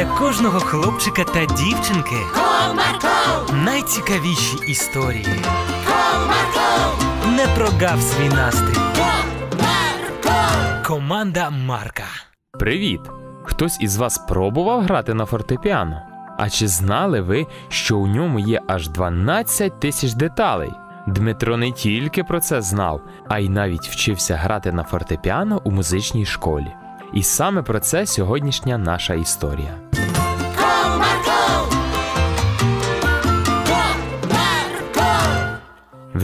для кожного хлопчика та дівчинки Comarco, найцікавіші історії. Comarco, Не прогав свій настрій. Comarco. Команда Марка. Привіт! Хтось із вас пробував грати на фортепіано? А чи знали ви, що у ньому є аж 12 тисяч деталей? Дмитро не тільки про це знав, а й навіть вчився грати на фортепіано у музичній школі. І саме про це сьогоднішня наша історія.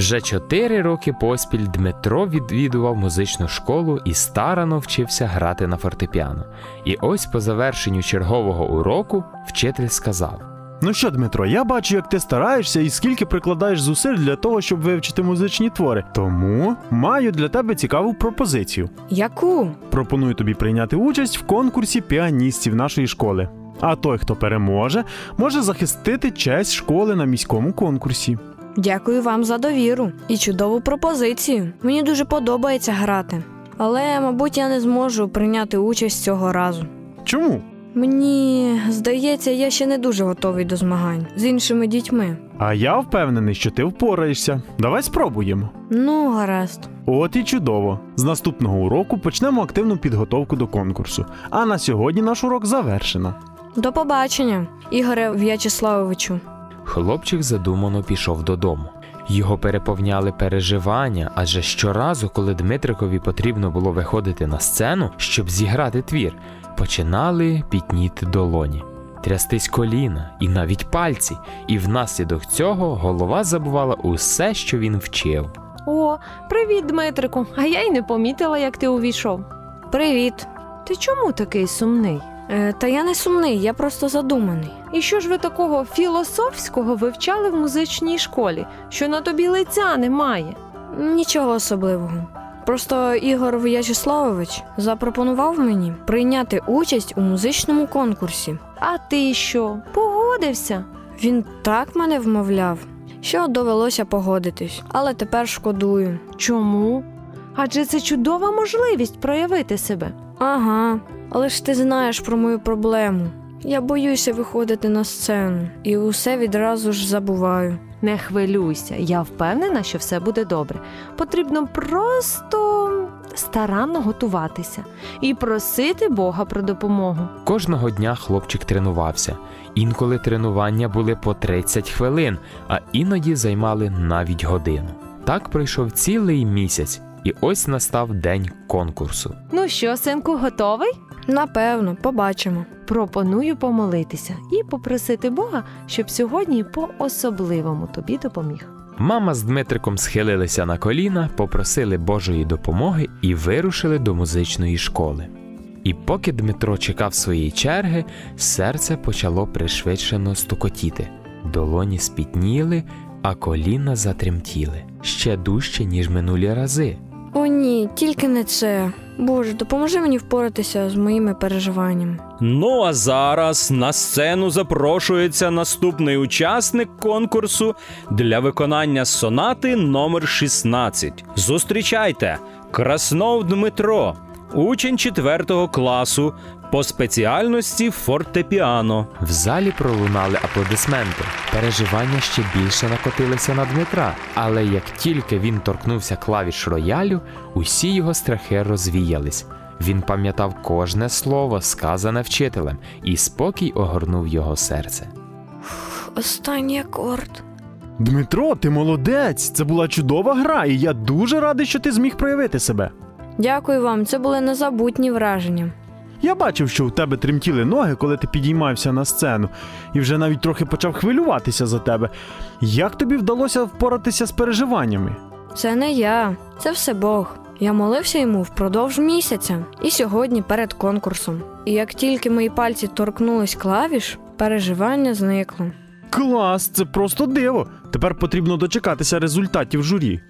Вже чотири роки поспіль Дмитро відвідував музичну школу і старано вчився грати на фортепіано. І ось по завершенню чергового уроку вчитель сказав: Ну що, Дмитро, я бачу, як ти стараєшся і скільки прикладаєш зусиль для того, щоб вивчити музичні твори. Тому маю для тебе цікаву пропозицію. Яку? Пропоную тобі прийняти участь в конкурсі піаністів нашої школи. А той, хто переможе, може захистити честь школи на міському конкурсі. Дякую вам за довіру і чудову пропозицію. Мені дуже подобається грати. Але, мабуть, я не зможу прийняти участь цього разу. Чому? Мені здається, я ще не дуже готовий до змагань з іншими дітьми. А я впевнений, що ти впораєшся. Давай спробуємо. Ну, гаразд. От і чудово. З наступного уроку почнемо активну підготовку до конкурсу. А на сьогодні наш урок завершено. До побачення, Ігоре В'ячеславовичу. Хлопчик задумано пішов додому. Його переповняли переживання, адже щоразу, коли Дмитрикові потрібно було виходити на сцену, щоб зіграти твір, починали пітніти долоні, трястись коліна і навіть пальці, і внаслідок цього голова забувала усе, що він вчив. О, привіт, Дмитрику. А я й не помітила, як ти увійшов. Привіт. Ти чому такий сумний? Е, та я не сумний, я просто задуманий. І що ж ви такого філософського вивчали в музичній школі, що на тобі лиця немає? Нічого особливого. Просто Ігор В'ячеславович запропонував мені прийняти участь у музичному конкурсі. А ти що, погодився? Він так мене вмовляв, що довелося погодитись, але тепер шкодую. Чому? Адже це чудова можливість проявити себе. Ага, але ж ти знаєш про мою проблему. Я боюся виходити на сцену і усе відразу ж забуваю. Не хвилюйся, я впевнена, що все буде добре. Потрібно просто старанно готуватися і просити Бога про допомогу. Кожного дня хлопчик тренувався. Інколи тренування були по 30 хвилин, а іноді займали навіть годину. Так пройшов цілий місяць, і ось настав день конкурсу. Ну що, синку, готовий? Напевно, побачимо. Пропоную помолитися і попросити Бога, щоб сьогодні по-особливому тобі допоміг. Мама з Дмитриком схилилися на коліна, попросили Божої допомоги і вирушили до музичної школи. І поки Дмитро чекав своєї черги, серце почало пришвидшено стукотіти. Долоні спітніли, а коліна затремтіли ще дужче, ніж минулі рази. О, ні, тільки не це. Боже, допоможи мені впоратися з моїми переживаннями. Ну а зараз на сцену запрошується наступний учасник конкурсу для виконання сонати номер 16. Зустрічайте! Краснов Дмитро, учень 4 класу по спеціальності фортепіано. В залі пролунали аплодисменти. Переживання ще більше накотилися на Дмитра. Але як тільки він торкнувся клавіш роялю, усі його страхи розвіялись. Він пам'ятав кожне слово, сказане вчителем, і спокій огорнув його серце. Останній акорд. Дмитро, ти молодець! Це була чудова гра, і я дуже радий, що ти зміг проявити себе. Дякую вам, це були незабутні враження. Я бачив, що у тебе тремтіли ноги, коли ти підіймався на сцену, і вже навіть трохи почав хвилюватися за тебе. Як тобі вдалося впоратися з переживаннями? Це не я, це все Бог. Я молився йому впродовж місяця і сьогодні перед конкурсом. І як тільки мої пальці торкнулись клавіш, переживання зникло. Клас, це просто диво. Тепер потрібно дочекатися результатів журі.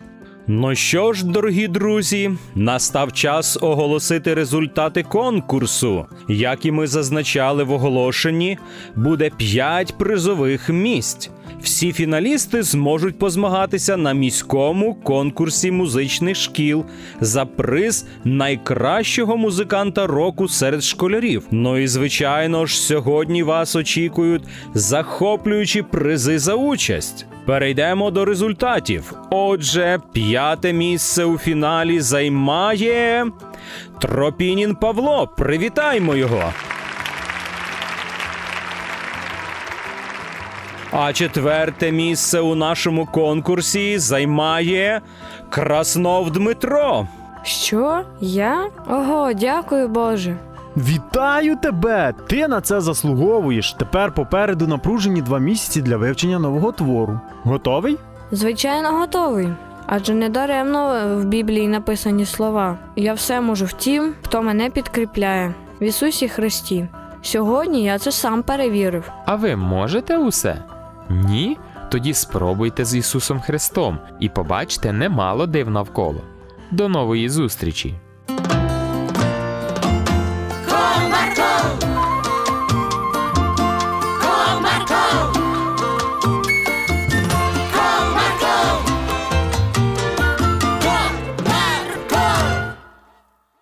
Ну що ж, дорогі друзі, настав час оголосити результати конкурсу. Як і ми зазначали в оголошенні, буде 5 призових місць. Всі фіналісти зможуть позмагатися на міському конкурсі музичних шкіл за приз найкращого музиканта року серед школярів. Ну і звичайно ж, сьогодні вас очікують захоплюючі призи за участь. Перейдемо до результатів. Отже, п'яте місце у фіналі займає Тропінін Павло. Привітаймо його. А четверте місце у нашому конкурсі займає Краснов Дмитро. Що? Я? Ого, дякую Боже. Вітаю тебе! Ти на це заслуговуєш. Тепер попереду напружені два місяці для вивчення нового твору. Готовий? Звичайно, готовий. Адже недаремно в Біблії написані слова. Я все можу в тім, хто мене підкріпляє в Ісусі Христі. Сьогодні я це сам перевірив. А ви можете усе? Ні? Тоді спробуйте з Ісусом Христом і побачите немало див навколо. До нової зустрічі! Oh.